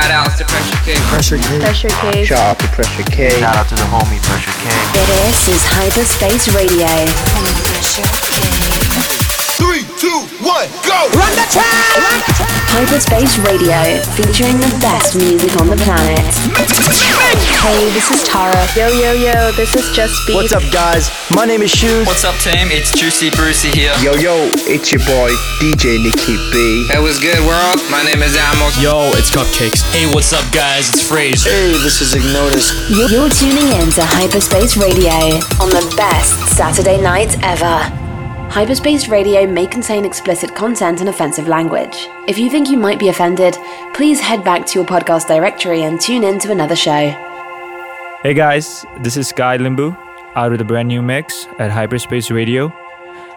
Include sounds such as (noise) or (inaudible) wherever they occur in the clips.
Shout out to Pressure K. Pressure K. Pressure K. Shout out to Pressure K. Shout out to the homie Pressure K. This is Hyperspace Radio. Pressure K. Three, two, one, go! Run the track! Hyperspace Radio, featuring the best music on the planet. Hey, this is Tara. Yo, yo, yo, this is Just Beat. What's up, guys? My name is Shoes. What's up, team? It's Juicy Brucey here. Yo, yo, it's your boy, DJ Nicky B. Hey, what's good, world? My name is Amos. Yo, it's Cupcakes. Hey, what's up, guys? It's Fraser. Hey, this is Ignotus. You're tuning in to Hyperspace Radio on the best Saturday night ever. Hyperspace Radio may contain explicit content and offensive language. If you think you might be offended, please head back to your podcast directory and tune in to another show. Hey guys, this is Sky Limbu out with a brand new mix at Hyperspace Radio.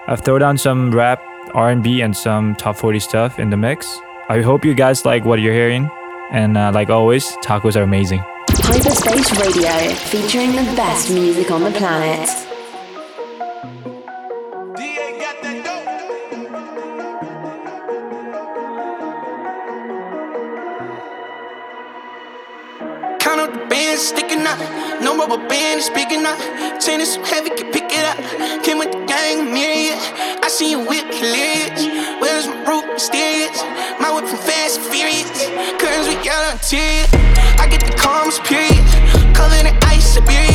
I've thrown down some rap, R&B, and some top 40 stuff in the mix. I hope you guys like what you're hearing, and uh, like always, tacos are amazing. Hyperspace Radio, featuring the best music on the planet. No rubber band is speaking out. Chain is so heavy, can pick it up. Came with the gang, myriad. I see you whip hilarious. Where's my root mysterious? My whip from fast and furious. Curtains with yellow interior. I get the calmest period. Covered in ice, Siberia.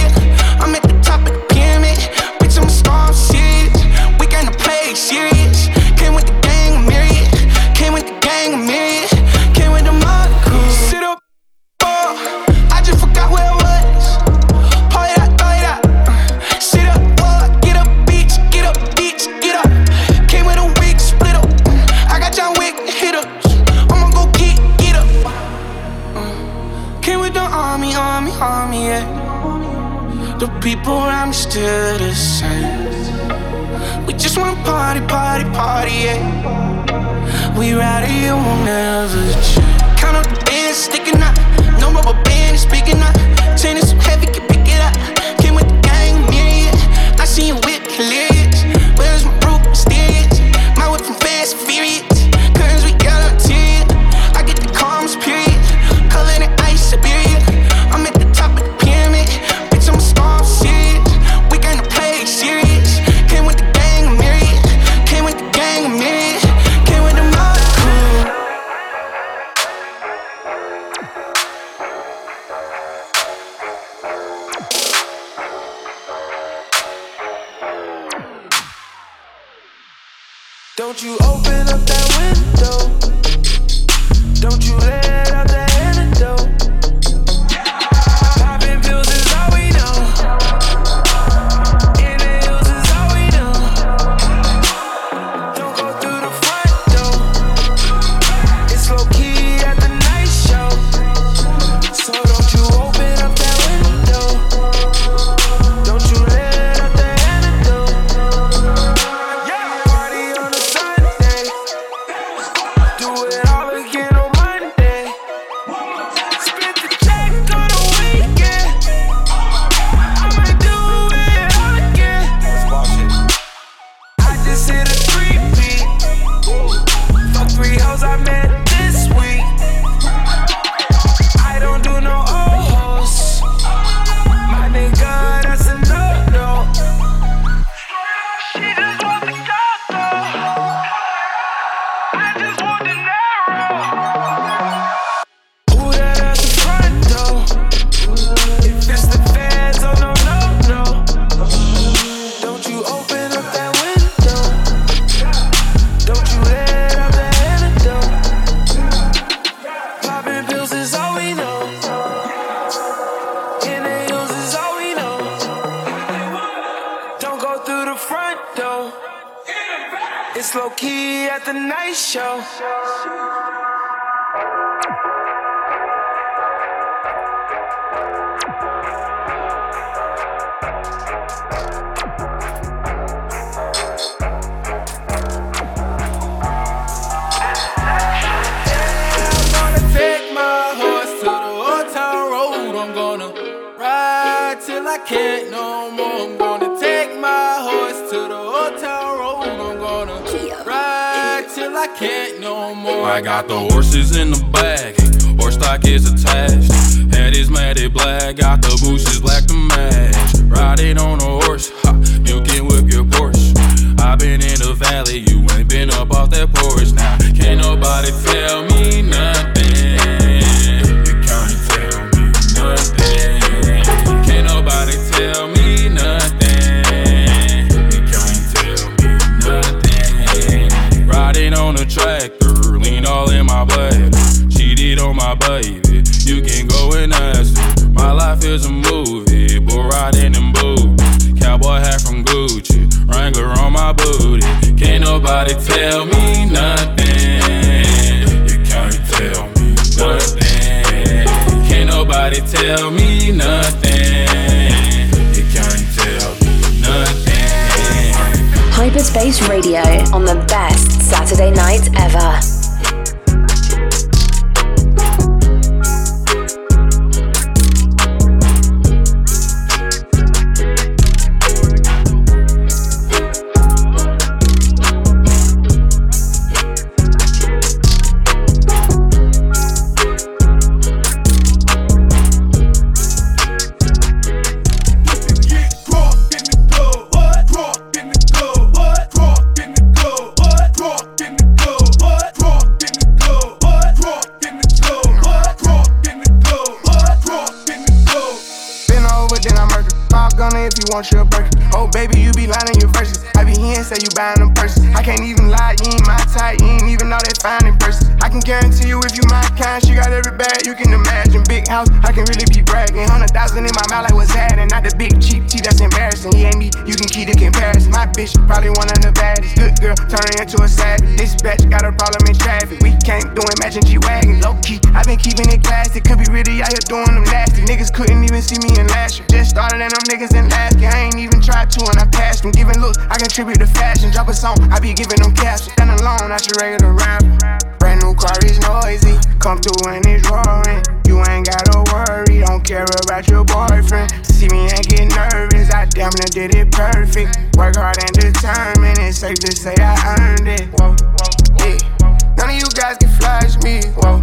Them cash. Stand alone, not your regular rapper. Brand new car is noisy. Come through and it's roaring. You ain't gotta worry, don't care about your boyfriend. See me and get nervous, I damn near did it perfect. Work hard and determined, it's safe to say I earned it. Whoa, whoa. yeah. None of you guys can flash me. Whoa.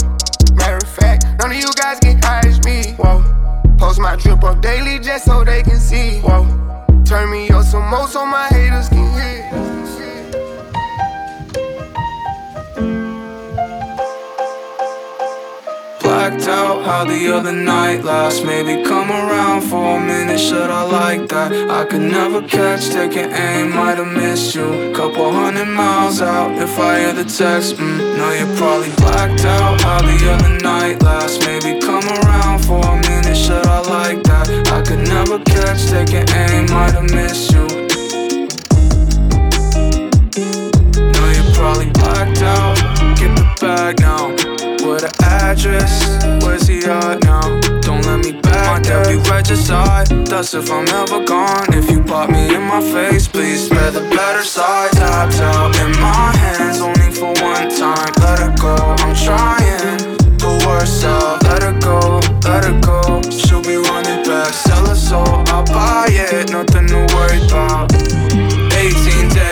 Matter of fact, none of you guys can hide me. Whoa. Post my trip up daily just so they can see. Whoa. Turn me up some more so my haters can hear. Blacked out how the other night last. Maybe come around for a minute, should I like that? I could never catch, taking aim, might have missed you. Couple hundred miles out, if I hear the text, mm, know you're probably blacked out how the other night last. Maybe come around for a minute, should I like that? I could never catch, taking aim, might have missed you. Know you're probably blacked out, get the bag now. What the address? Where's he at now? Don't let me back there. be regicide. That's if I'm ever gone. If you pop me in my face, please spare the better side. Tapped out in my hands, only for one time. Let her go. I'm trying. The worst out. Let her go. Let her go. She'll be running back. Sell her soul. I'll buy it. Nothing to worry about.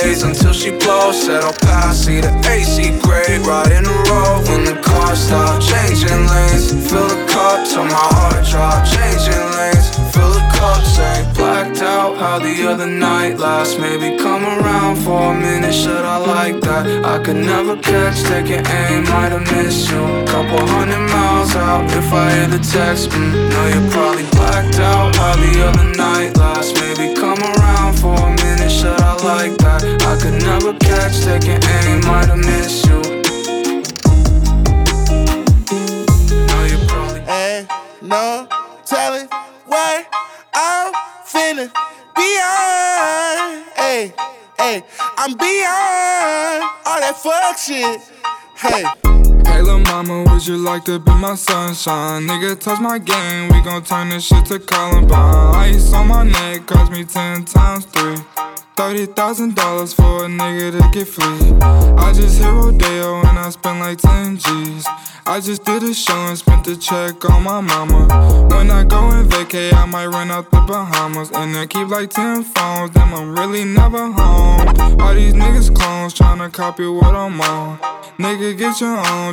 18 days until she blows. Said I'll pass, see the AC gray. Riding the road when the car stop. Changing lanes, fill the cup till my heart drop. Changing lanes, fill the cup. Say blacked out how the other night last. Maybe come around for a minute. Should I like that? I could never catch, taking aim. Might have missed you. Couple hundred miles out. If I hear the text, mm, know you're probably blacked out how the other night last. Maybe come around for a like that? I could never catch, taking aim. Might have missed you. Know you're probably Ain't no telling what I'm finna beyond. Hey, hey, I'm beyond all that fuck shit. Hey. Hey lil' mama, would you like to be my sunshine? Nigga, touch my game, we gon' turn this shit to Columbine Ice on my neck, cost me ten times three. Thirty thousand dollars for a nigga to get free I just hit Rodeo and I spent like ten G's I just did a show and spent the check on my mama When I go and vacay, I might run out the Bahamas And I keep like ten phones, damn I'm really never home All these niggas clones tryna copy what I'm on. Nigga, get your own,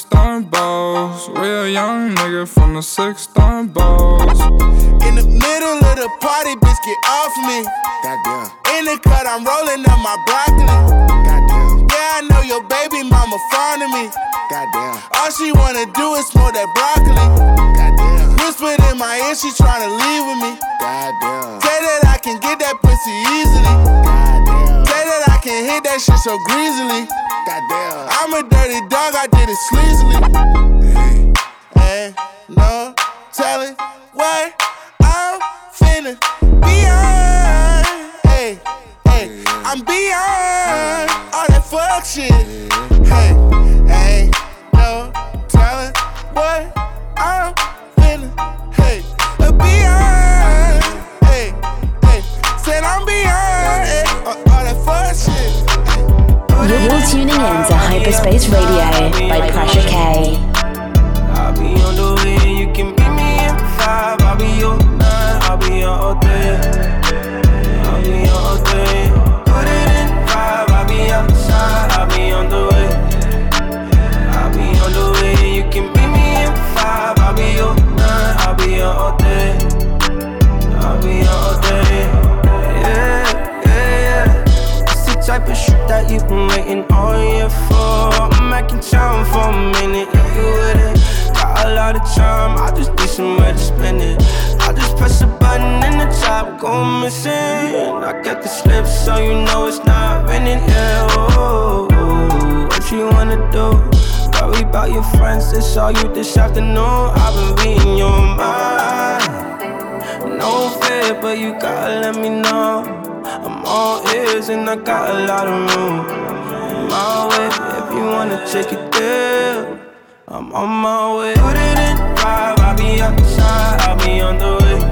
throwing balls. Real young nigga from the six throwing balls. In the middle of the party, bitch, get off me. Goddamn. In the cut, I'm rolling up my broccoli. Goddamn. Yeah, I know your baby mama fond of me. Goddamn. All she wanna do is smoke that broccoli. Goddamn. Whispered in my ear, she tryna leave with me. Goddamn. Say that I can get that pussy easily. Goddamn. Say that I can hit that shit so greasily. Goddamn. I'm a dirty dog, I did it sleazily. Hey, Hey, no telling what I'm finna beyond. Hey, hey, I'm beyond all that fuck shit. Hey, hey, no telling what I'm finna. Hey, beyond. Hey, hey, said I'm beyond You're tuning in to Hyperspace Radio by Pressure K. you've been waiting all year for. I'm in town for a minute, if you with it. Got a lot of time, I just need somewhere to spend it. I just press a button and the top go missing. I got the slip, so you know it's not raining. Yeah, oh, oh. what you wanna do? Worry about your friends, it's all you this afternoon. I've been reading your mind. No fear, but you gotta let me know. I'm all ears and I got a lot of room. My way, if you wanna take it there. I'm on my way. Put it in five, I'll be outside, I'll be on the way.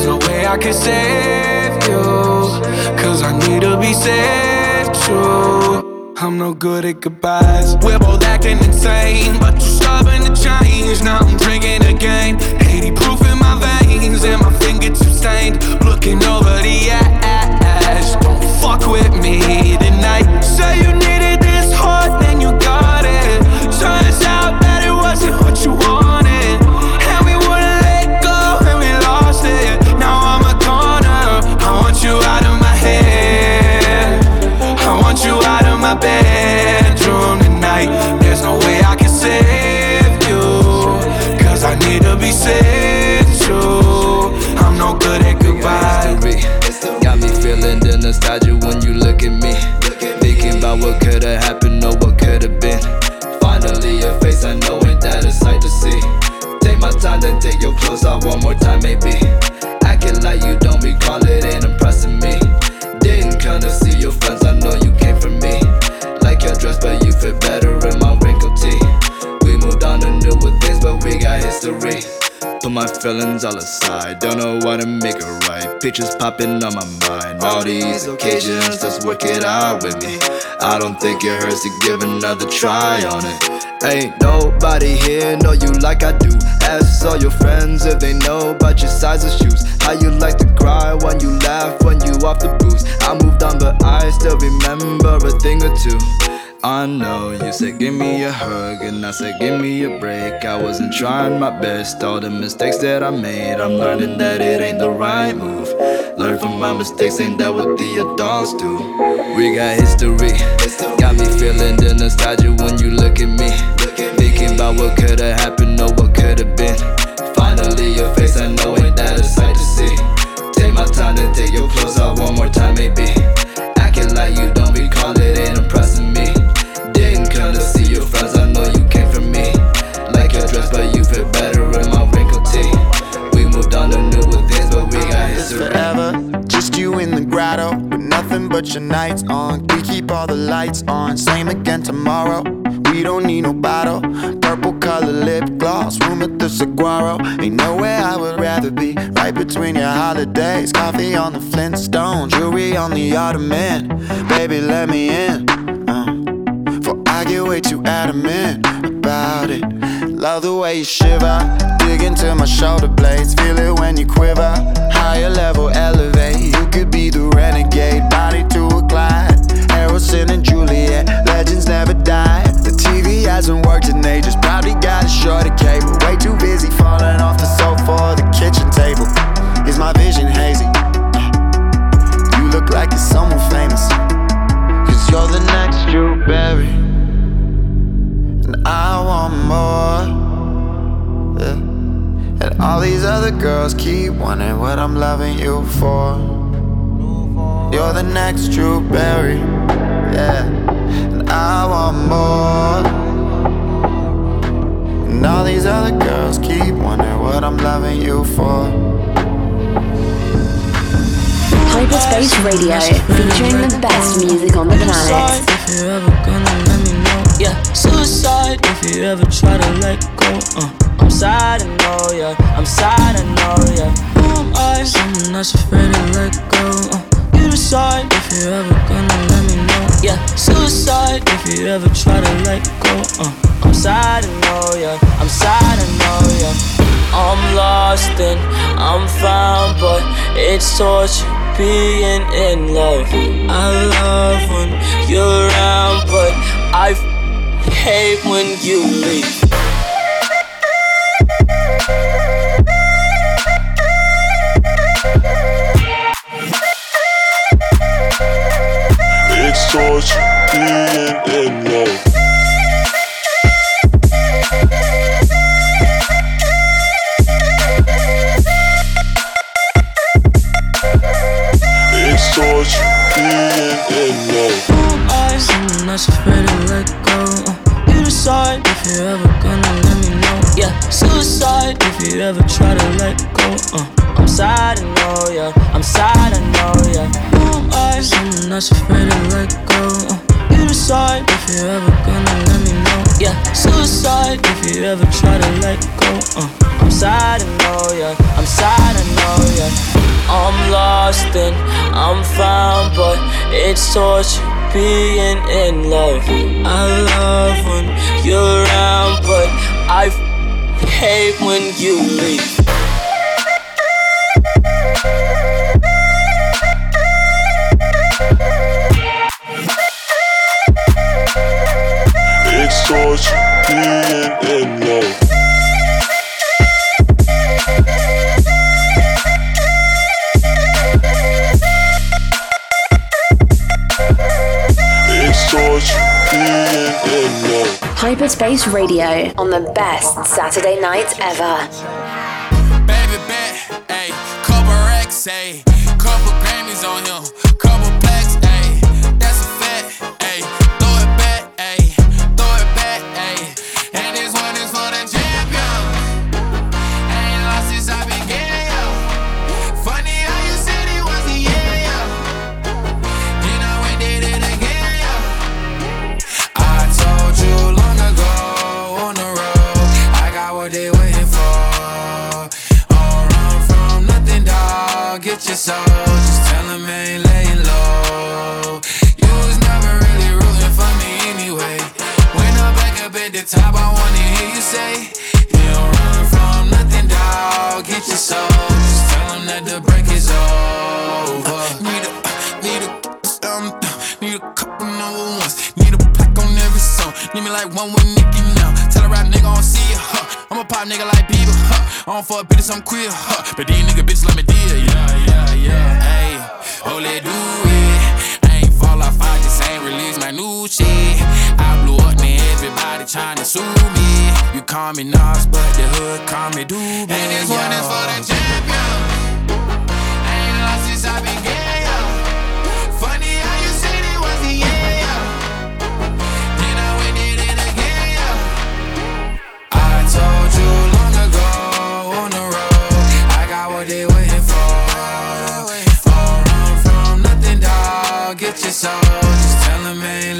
There's no way I can save you. Cause I need to be saved too. I'm no good at goodbyes. We're both acting insane, but you're stubborn to change. Now I'm drinking again. 80 proof in my veins, and my fingertips stained. Looking over the ash. Don't fuck with me tonight. Say you needed this hard, then you got it. Turns out There's no way I can save you. Cause I need to be saved too. I'm no good at goodbye. Got me feeling the nostalgia when you look at me. Thinking about what could've happened or what could've been. Finally, your face, I know ain't that a sight to see. Take my time, then take your clothes off one more time, maybe. Feelings all aside, don't know what to make it right. Pictures popping on my mind. All these occasions, let's work it out with me. I don't think it hurts to give another try on it. Ain't nobody here know you like I do. Ask all your friends if they know about your size of shoes. How you like to cry when you laugh when you off the booze. I moved on, but I still remember a thing or two. I know you said give me a hug and I said give me a break. I wasn't trying my best, all the mistakes that I made. I'm learning that it ain't the right move. Learn from my mistakes, ain't that what the adults do? We got history, got me feeling the nostalgia when you look at me. Thinking about what could've happened or what could've been. Finally, your face, I know ain't that a sight to see. Take my time to take your clothes off one more time, maybe. Acting like you grotto with nothing but your nights on. We keep all the lights on. Same again tomorrow. We don't need no bottle. Purple color lip gloss. Room at the Saguaro. Ain't nowhere I would rather be. Right between your holidays. Coffee on the Flintstone. Jewelry on the Ottoman. Baby, let me in. Uh, for I get way too adamant about it. Love the way you shiver. Dig into my shoulder blades. Feel it when you quiver. Higher level, elevate. You could be the renegade. Radio, featuring the best music on the planet. If you ever gonna let me know, yeah. Suicide if you ever try to let go. Uh, I'm sad, I know, yeah. I'm sad, I know, yeah. Who am I? Someone that's afraid to let go. Uh, you decide if you ever gonna let me know, yeah. Suicide if you ever try to let go. Uh, I'm sad, I know, yeah. I'm sad, I know, yeah. I'm lost and but it's torture being in love. I love when you're around, but I hate when you leave. Decide if you ever gonna let me know. Yeah, suicide if you ever try to let go. Uh, I'm sad, I know, yeah. I'm sad, I know, yeah. Who am I? Someone that's afraid to let go. Uh, you decide if you ever gonna let me know. Yeah, suicide if you ever try to let go. Uh, I'm sad, I know, yeah. I'm sad, I know, yeah. I'm lost and I'm found, but it's torture being in love. I love when you're around, but I f- hate when you leave. It's torture being in love. Hyperspace Radio on the best Saturday nights ever. Dog. Get your soul. Just tell them that the break is over. Need a, need a, um, need a couple number ones. Need a plaque on every song. Need me like one with Nicki now. Tell a rap nigga I don't see ya, huh? I'm a pop nigga like Bieber, huh? I don't fuck bitches, I'm queer, huh? But these nigga bitches let me deal, yeah, yeah, yeah. Hey, let do it. I ain't fall off, I just ain't release my new shit. I blew up, man, everybody tryna sue me. Call me Nas, but the hood call me Doobie. And this one is for the champion. I ain't lost since I began, yo. Funny how you said it was the end, yo. Then I went did it again, yo. I told you long ago on the road, I got what they waiting for. Run from nothing, dog. Get your soul. Just tell them ain't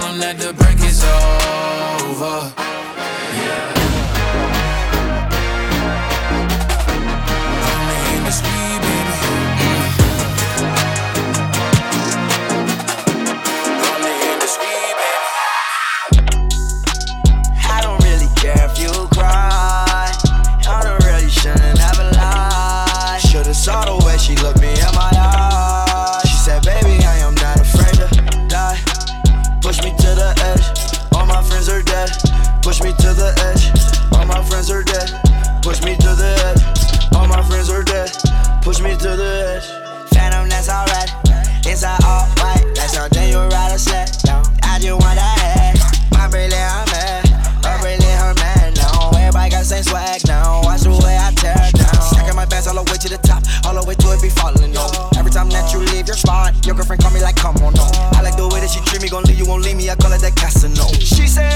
Tell that the break is over. That Casino. She say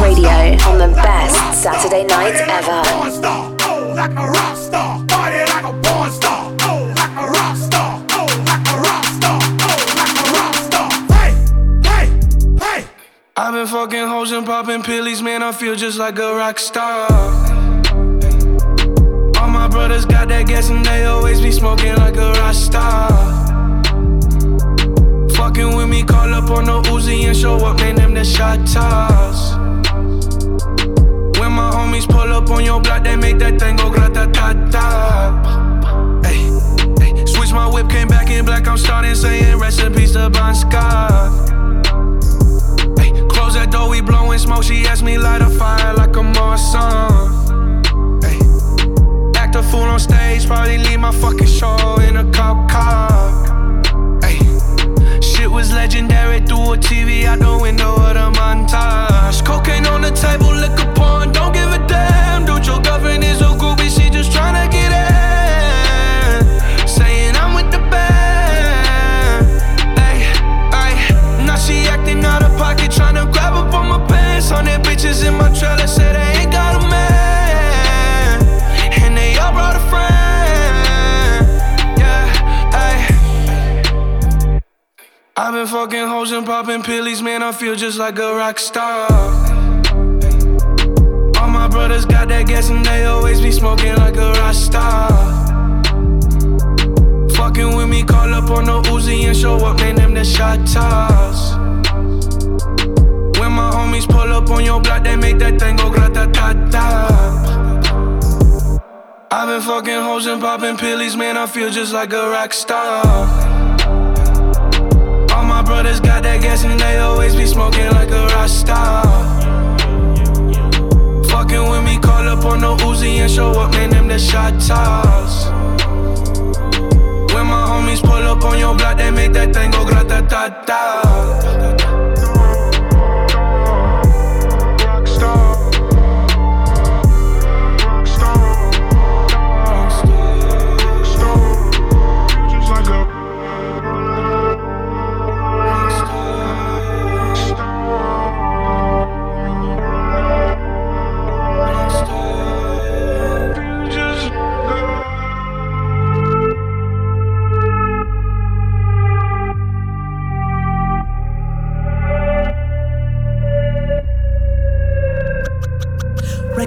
Radio on the best Saturday night ever. I've been fucking hoes and popping pillies, man. I feel just like a rock star. All my brothers got that gas and they always be smoking like a rock star. Fucking with me, call up on the Uzi and show up, man. Them the shot toss. When my homies pull up on your block, they make that thing go grata ta ta. Hey. Switch my whip, came back in black. I'm starting saying recipes to Bon Scott. Hey, close that door, we blowing smoke. She asked me light a fire like a Marsan. Hey, act a fool on stage, probably leave my fucking show in a cop car. Was legendary through a TV out the window of the montage. Cocaine on the table, liquor porn, don't give a damn. Dude, your girlfriend is a groupie, she just tryna get in. Saying I'm with the band. Ay, ay. Now she acting out of pocket, tryna grab up on my pants. Their bitches in my trailer, say been fucking hoes and popping pillies, man. I feel just like a rock star. All my brothers got that gas and they always be smoking like a rock star. Fucking with me, call up on the Uzi and show up, man. Them the shot toss. When my homies pull up on your block, they make that thing go grata ta ta. I've been fucking hoes and popping pillies, man. I feel just like a rock star. Brothers got that gas and they always be smoking like a rock star. Fucking with me, call up on the Uzi and show up, man. Them the shot toss. When my homies pull up on your block, they make that thing go grata ta ta.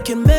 Reckon man,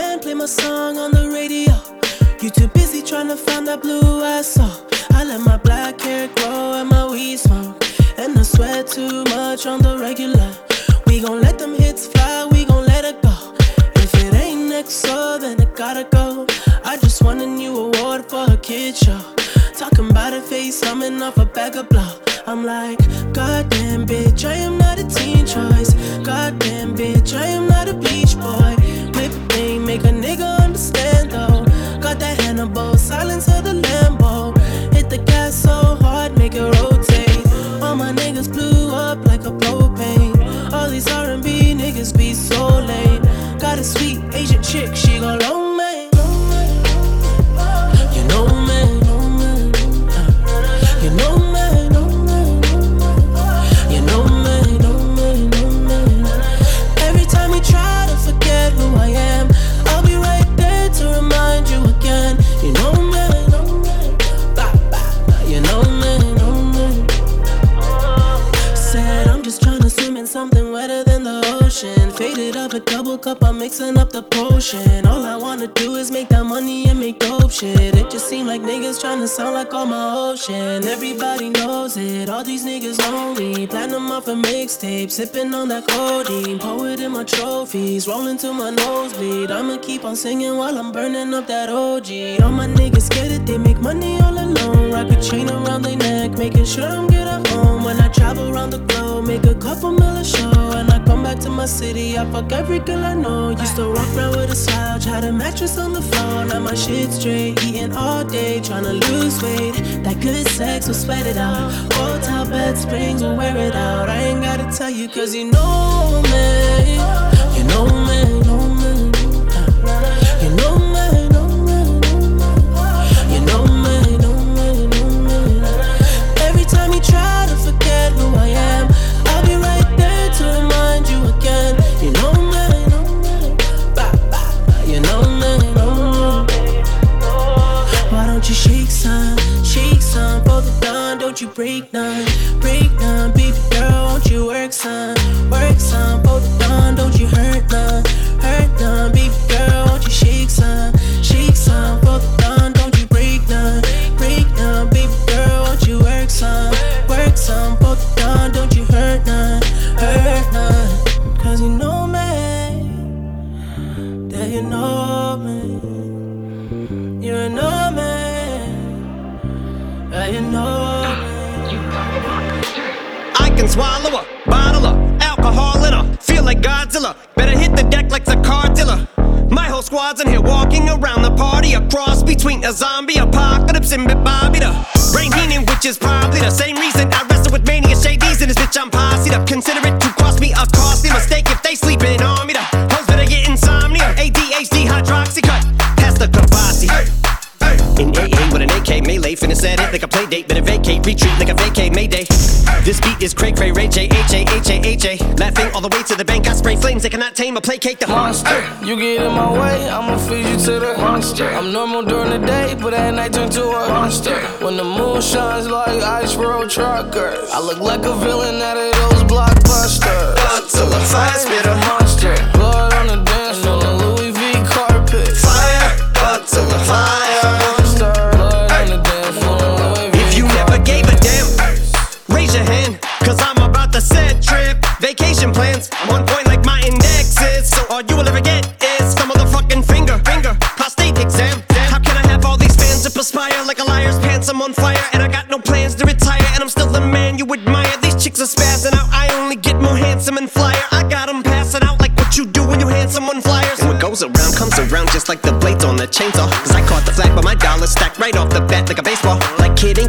tryna sound like all my ocean. Everybody knows it, all these niggas lonely. Platinum off a mixtape, sipping on that codeine. Poet in my trophies, rolling to my nosebleed. I'ma keep on singing while I'm burning up that OG. All my niggas get it, they make money all alone. Rock a chain around their neck, making sure I'm good at home. When I travel around the globe, make a couple mil a show. And I come back to my city, I fuck every girl I know. Used to walk around with a slouch, had a mattress on the floor. Now my shit straight, eating all day, tryna lose weight. That good sex will sweat it out. Hotel bed springs will wear it out. I ain't gotta tell you, cause you know me. You know me, know me. Shake some, shake some for the dawn? Don't you break none, break none, baby girl, won't you work some, work some for the dawn? Don't you hurt none, hurt none, baby girl, won't you shake some, shake some for the dawn? Don't you break none, break none, baby girl, won't you work some, work some for the dawn? Don't you squad's in here walking around the party. A cross between a zombie apocalypse and Bobby the Brain Heenan, which is probably the same reason I wrestle with mania shadies in this bitch. I'm posse up. Consider it to cost me a costly mistake if they sleeping on me. The hoes better get insomnia. ADHD hydroxy cut. Past the Kabasi. In AA with an AK melee, finna set it like a play date. Better vacate, retreat like a vacate Mayday. This beat is Craig Ray Ray J H A H A H A. Laughing all the way to the bank, I spray flames they cannot tame or placate the monster. You get in my way, I'ma feed you to the monster. I'm normal during the day, but at night turn to a monster. When the moon shines like ice road truckers, I look like a villain out of those blockbusters. Godzilla, fire spitter, monster. Blood on the Plans, I'm on point like my index is. So all you will ever get is some motherfucking finger, finger, prostate exam. How can I have all these fans that perspire like a liar's pants? I'm on fire and I got no plans to retire, and I'm still the man you admire. These chicks are spazzing out, I only get more handsome and flyer. I got them passing out like what you do when you hand someone flyers. And what goes around comes around just like the blades on the chainsaw. Cause I caught the flag, but my dollar stacked right off the bat like a baseball. Like kidding,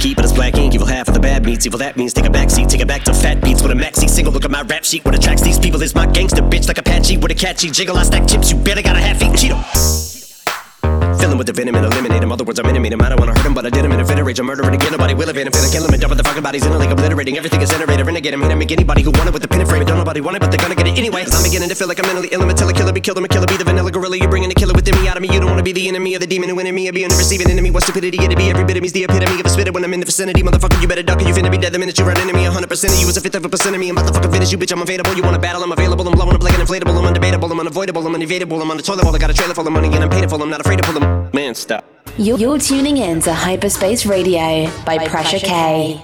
heat, it as black ink. Evil half of the bad meats. Evil that means take a back seat, take it back to fat beats with a maxi single. Look at my rap sheet. What attracts these people is my gangster bitch like Apache with a catchy jiggle. I stack chips, you better got a half eat Cheeto. Fill him with the venom and eliminate him. Other words, I'm intimate him. I don't wanna hurt him, but I did him in a fit of rage. I'm murdering again. Nobody will evade him. Finna kill him and dump the fucking bodies in a lake, obliterating everything is iterator. Renegade him, hit him, make anybody who want it with the pin and frame. it. Don't nobody want it, but they're gonna get it anyway. I'm beginning to feel like I'm mentally ill. I'm a killer be killed. I'm a killer, be the vanilla gorilla. You're bringing the killer within me out of me. You don't wanna be the enemy of the demon who me. Or being the receiving enemy. What stupidity it'd be. Every bit of me's the epitome of a spitter when I'm in the vicinity. Motherfucker, you better duck or you finna be dead the minute you run into me. 100% of you is a fifth of a percent of me. I'm about to fucking finish you, bitch. I'm available. You wanna battle? I'm available. I'm blowing up like an inflatable. I'm undebatable. I'm unavoidable. I'm unevadable. I'm on the toilet. I got a trailer full of money and I'm paid. I'm not afraid to pull them. Man, stop. You're, you're tuning in to Hyperspace Radio by, Pressure, K.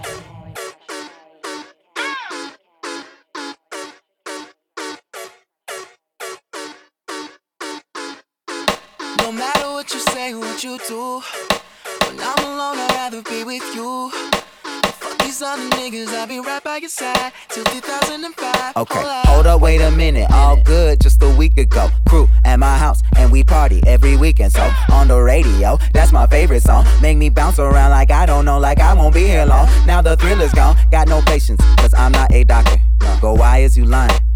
No matter what you say, what you do, when I'm alone, I'd rather be with you. These other niggas, I'll be right by your side till 2005. Okay, hold up, wait a minute. All good just a week ago. Crew at my house, and we party every weekend. So on the radio, that's my favorite song. Make me bounce around like I don't know, like I won't be here long. Now the thrill is gone, got no patience, cause I'm not a doctor. Go, why is you lying?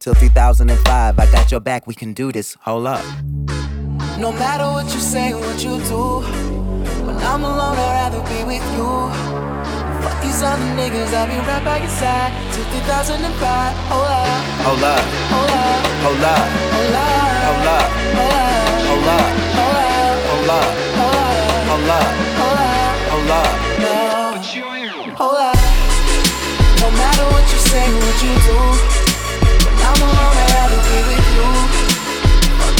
Till 2005, I got your back, we can do this. Hold up. No matter what you say, what you do, when I'm alone, I'd rather be with you. Fuck these other niggas, I'll be right by your side till 2005. Hold up, Hold up, hold up, hold up, hold up, hold up, hold up, hold up, hold up, hold up, hold up, hold up. no, hold up. No matter what you say, what you do, with you.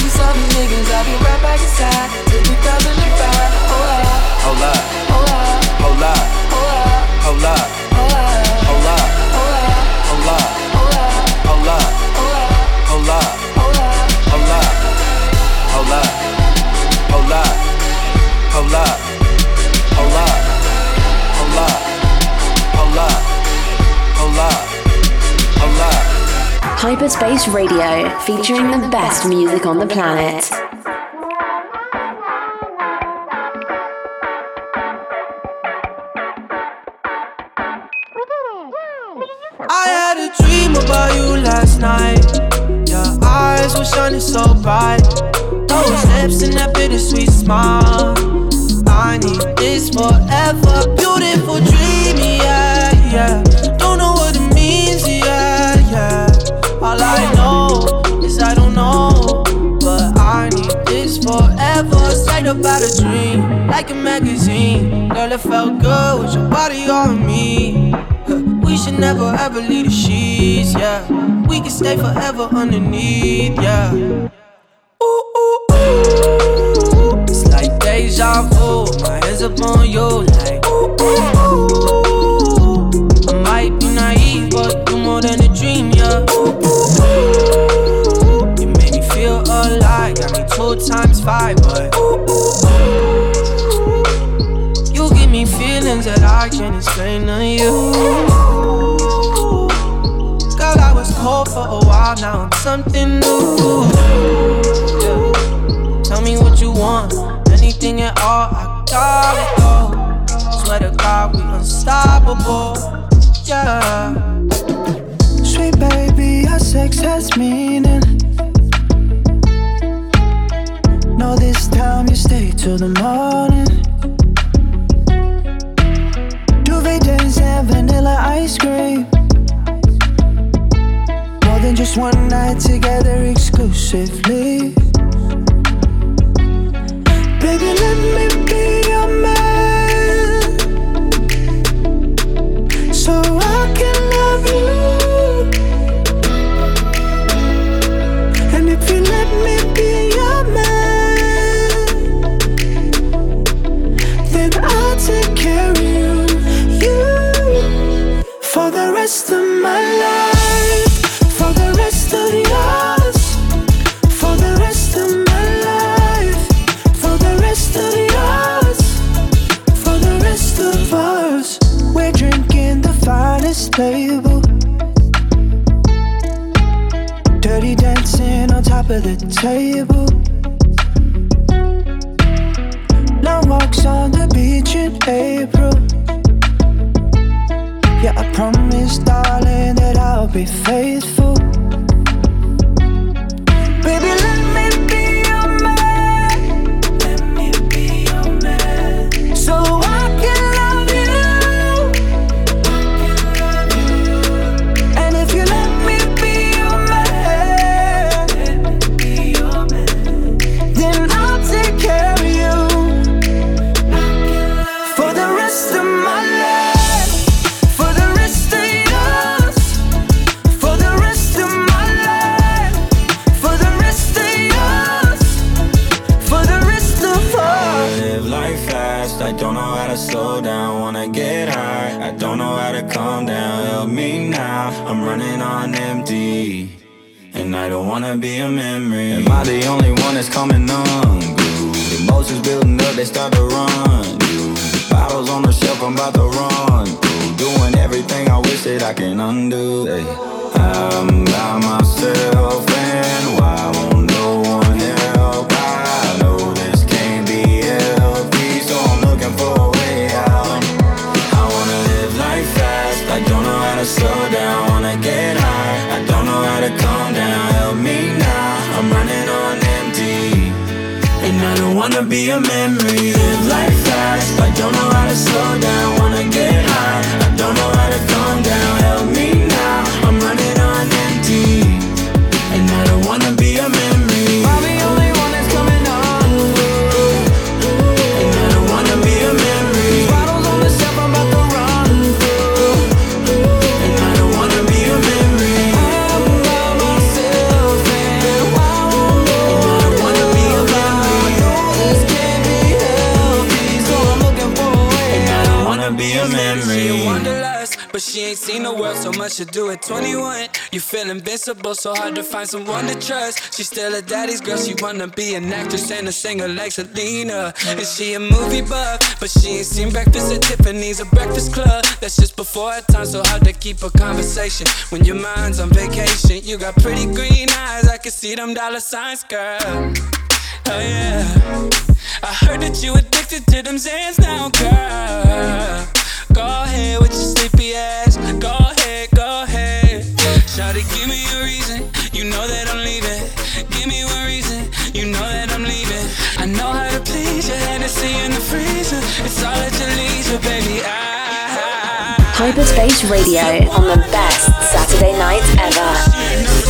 These niggas, I'll be right by your side 2005. Hold up, hold up, hold up, hold up, hold up, hold up, hold up, hold up, hold up, hold up, hold up, hold up, hold up, hold up, hold up, hold up. Hyperspace Radio, featuring the best music on the planet. I had a dream about you last night. Your eyes were shining so bright. Those lips and that bittersweet smile. I need this forever. Beautiful dream, yeah, yeah. Like a magazine. Girl, it felt good with your body on me. (laughs) We should never ever leave the sheets, yeah. We can stay forever underneath, yeah. Ooh, ooh, ooh. It's like deja vu. My hands up on you, like ooh, ooh, ooh. I might be naive, but you more than a dream, yeah. Ooh, ooh, ooh. You made me feel alive, got me two times five, but ooh, ooh. Can't explain to you. Girl, I was cold for a while, now I'm something new. Yeah. Tell me what you want, anything at all, I got it go. Swear to God, we unstoppable. Yeah. Sweet baby, our sex has meaning. Know this time you stay till the morning. Ice cream. More than just one night together exclusively. Baby, let me be your man. So I can love you. I don't wanna be a memory. Live life fast. I don't know how to slow down. Wanna get high. I don't know how to calm down. The world so much to do at 21. You feel invincible, so hard to find someone to trust. She's still a daddy's girl, she wanna be an actress and a singer like Selena. And she a movie buff, but she ain't seen breakfast at Tiffany's or Breakfast Club. That's just before her time, so hard to keep a conversation when your mind's on vacation. You got pretty green eyes, I can see them dollar signs, girl. Oh yeah. I heard that you addicted to them Zans now, girl. Go ahead with your sleepy ass. Go ahead, go ahead. Shawty, give me a reason. You know that I'm leaving. Give me one reason. You know that I'm leaving. I know how to please you. Hennessy in the freezer. It's all at your leisure, baby. I, Hyperspace Radio on the best Saturday night ever.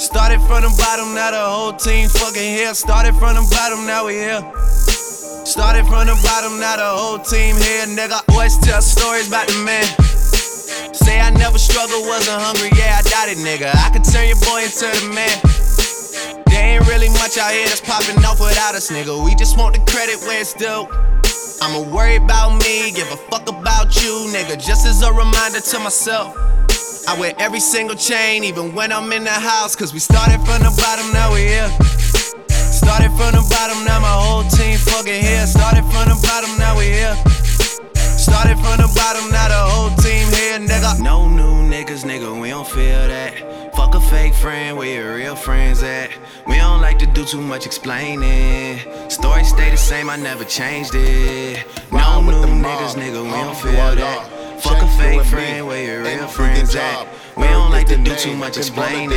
Started from the bottom, now the whole team fucking here. Started from the bottom, now we here. Started from the bottom, now the whole team here, nigga. Always tell stories about the man. Say I never struggled, wasn't hungry, yeah, I doubt it, nigga. I could turn your boy into the man. There ain't really much out here that's popping off without us, nigga. We just want the credit where it's due. I'ma worry about me, give a fuck about you, nigga. Just as a reminder to myself. I wear every single chain, even when I'm in the house. Cause we started from the bottom, now we here. Started from the bottom, now my whole team fucking here. Started from the bottom, now we here. Started from the bottom, now the whole team here, nigga. No new niggas, nigga, we don't feel that. Fuck a fake friend, where your real friends at? We don't like to do too much explaining. Story stay the same, I never changed it. No new niggas, nigga, we don't feel that. Fuck a fake friend, where your real friends at? We don't like to do too much explaining.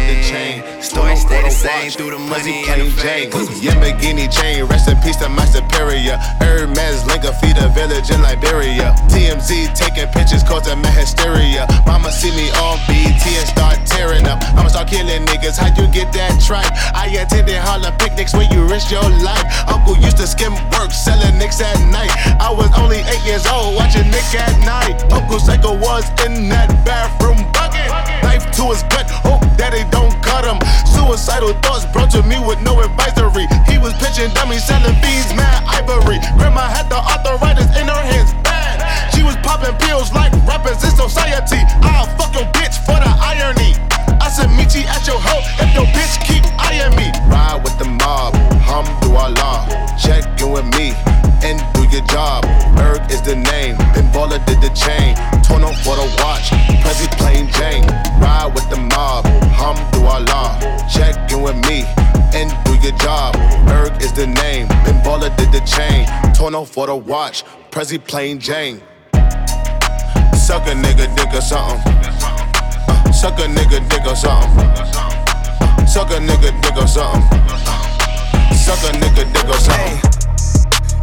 Story stay the same through the money and the fame. Yamagini chain, rest in peace to my superior. Hermes link a feed a village in Liberia. TMZ taking pictures causing my hysteria. Mama see me on BT and start tearing up. I'ma start killing niggas. How you get that tripe? I attended Harlem picnics where you risk your life. Uncle used to skim work, selling nicks at night. I was only eight years old, watching Nick at night. Uncle Psycho was in that bathroom bucket. Knife to his gut, hope that they don't cut him. Suicidal thoughts brought to me with no advisory. He was pitching dummies, selling beans, mad ivory. Grandma had the arthritis in her hands, bad. She was popping pills like rappers in society. I'll fuck your bitch for the irony. I said, meet you at your hoe if your bitch keep eyeing me. Ride with the mob, hum through Allah. Check in with me and do your job. Erg is the name, Ben Baller did the chain. Torn on for the watch, did the chain. Torn on for the watch, Prezi plain Jane. Suck a nigga dick or something. Uh, suck a nigga dick or something. Uh, suck a nigga dick or something. Suck a nigga dick or something.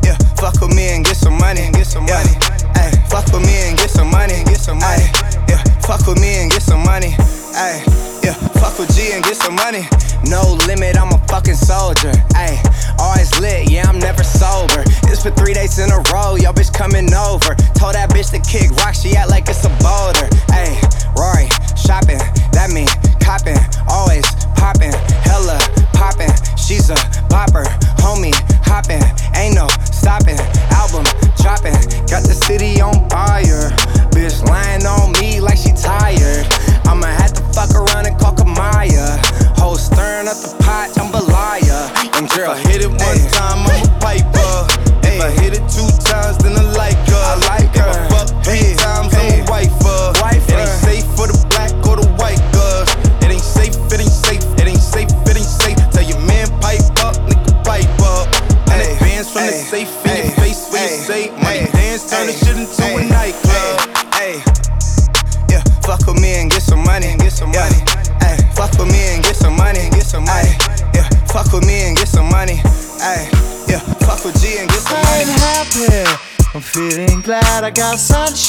Yeah, fuck with me and get some money. Get some money. Ay, fuck with me and get some money. Get some money. Yeah, fuck with me and get some money. Ay, yeah, fuck with G and get some money. No limit, I'm a fucking soldier. Ay, always lit, yeah, I'm never sober. It's for three days in a row, yo bitch coming over. Told that bitch to kick rock, she act like it's a boulder. Ay, Rory, shopping, that mean copping, always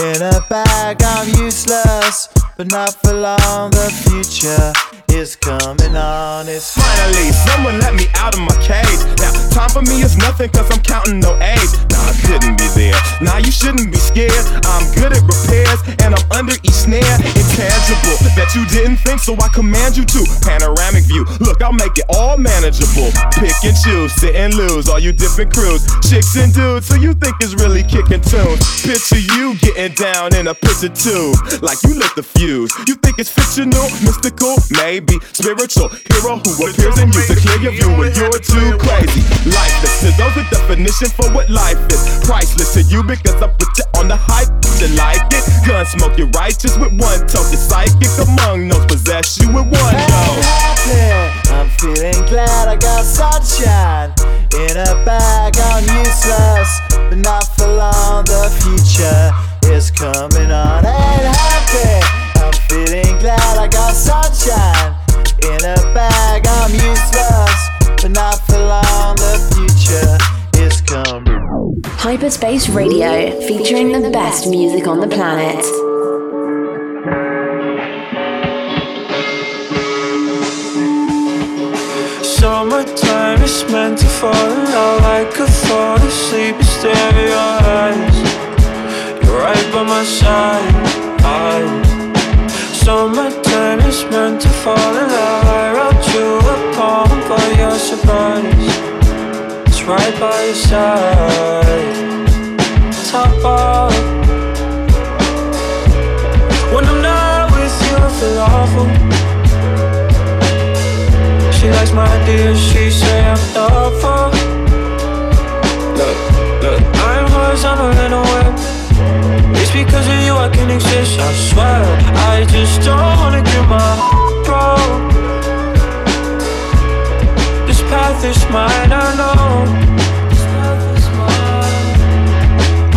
in a bag. I'm useless, but not for long. The future is coming on. It's Finally, someone let me out of my cage. Now, time for me is nothing cause I'm counting no age. Nah, I couldn't be there. Nah, you shouldn't be scared. I'm good at repairs and I'm under each snare. Intangible that you didn't think, so I command you to. Panoramic view. Look, I'll make it all manageable. Pick and choose, sit and lose. All you different crews, chicks and dudes. So you think is really kicking tunes. Picture you getting down in a picture tube. Like you lit the fuse. You think it's fictional, mystical, maybe spiritual hero who appears in you to clear your view when you're too crazy. Lifeless to those the definition for what life is. Priceless to you because I put you on the hype. You like it? Gun smoke, you're righteous with one toe. The psychic among those possess you with one go. happy. I'm feeling glad I got sunshine in a bag. I'm useless, but not for long. The future is coming on. Ain't happy. I'm feeling glad I got sunshine in a bag. I'm useless, but not for long. The future is coming. Hyperspace Radio, featuring the best music on the planet. Summertime is meant to fall in love I could fall asleep and stare at your eyes You're right by my side. I, Summertime is meant to fall in love. I wrote you a poem for your surprise. It's right by your side. Top off. When I'm not with you I feel awful. She likes my ideas, she say I'm thoughtful. Look, look, I'm hers, I'm a wet it's because of you I can exist, I swear. I just don't wanna get my broke This path is mine, I know.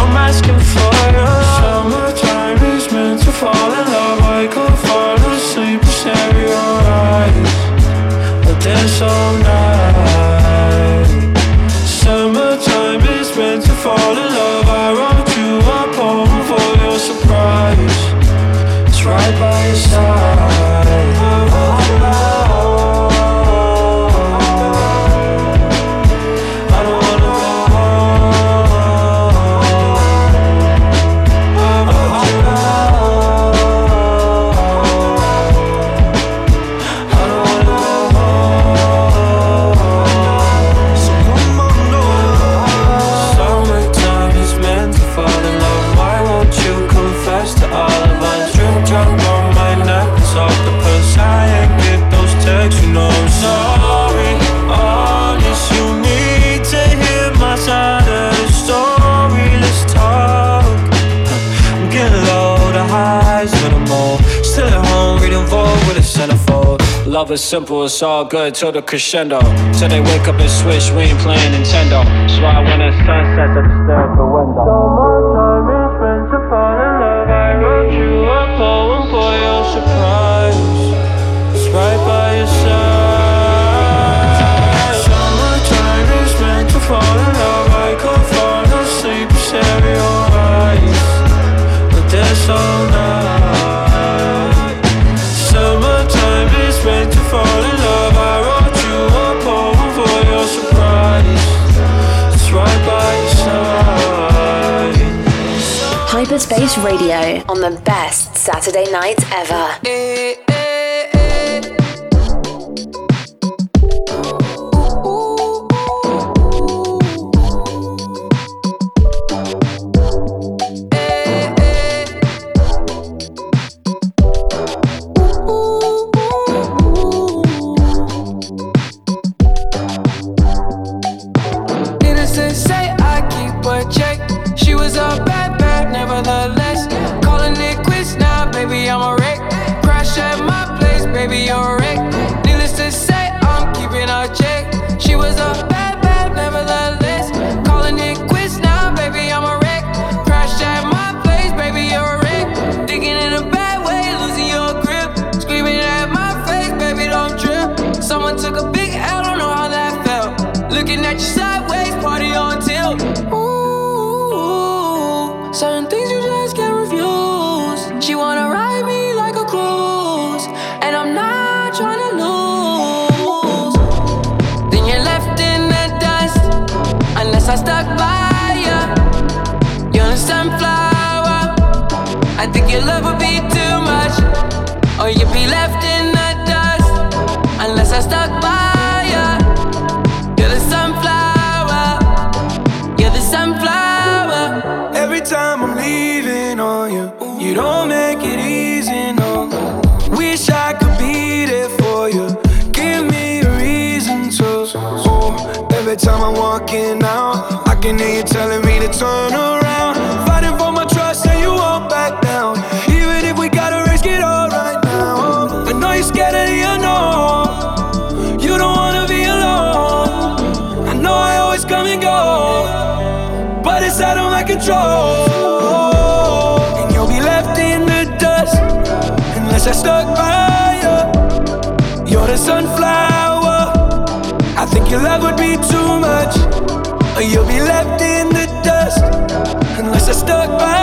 I'm asking for your Summertime is meant to fall in love. I could fall asleep and stare your eyes. But there's all night. Summertime is meant to fall in love. I run simple, it's all good till the crescendo. Till they wake up and switch, we ain't playing Nintendo. That's why when the sun sets at the stare at the window. Space Radio on the best Saturday night ever. the stuck fire. You're the sunflower. I think your love would be too much, or you'll be left in the dust unless I stuck by.